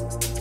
you.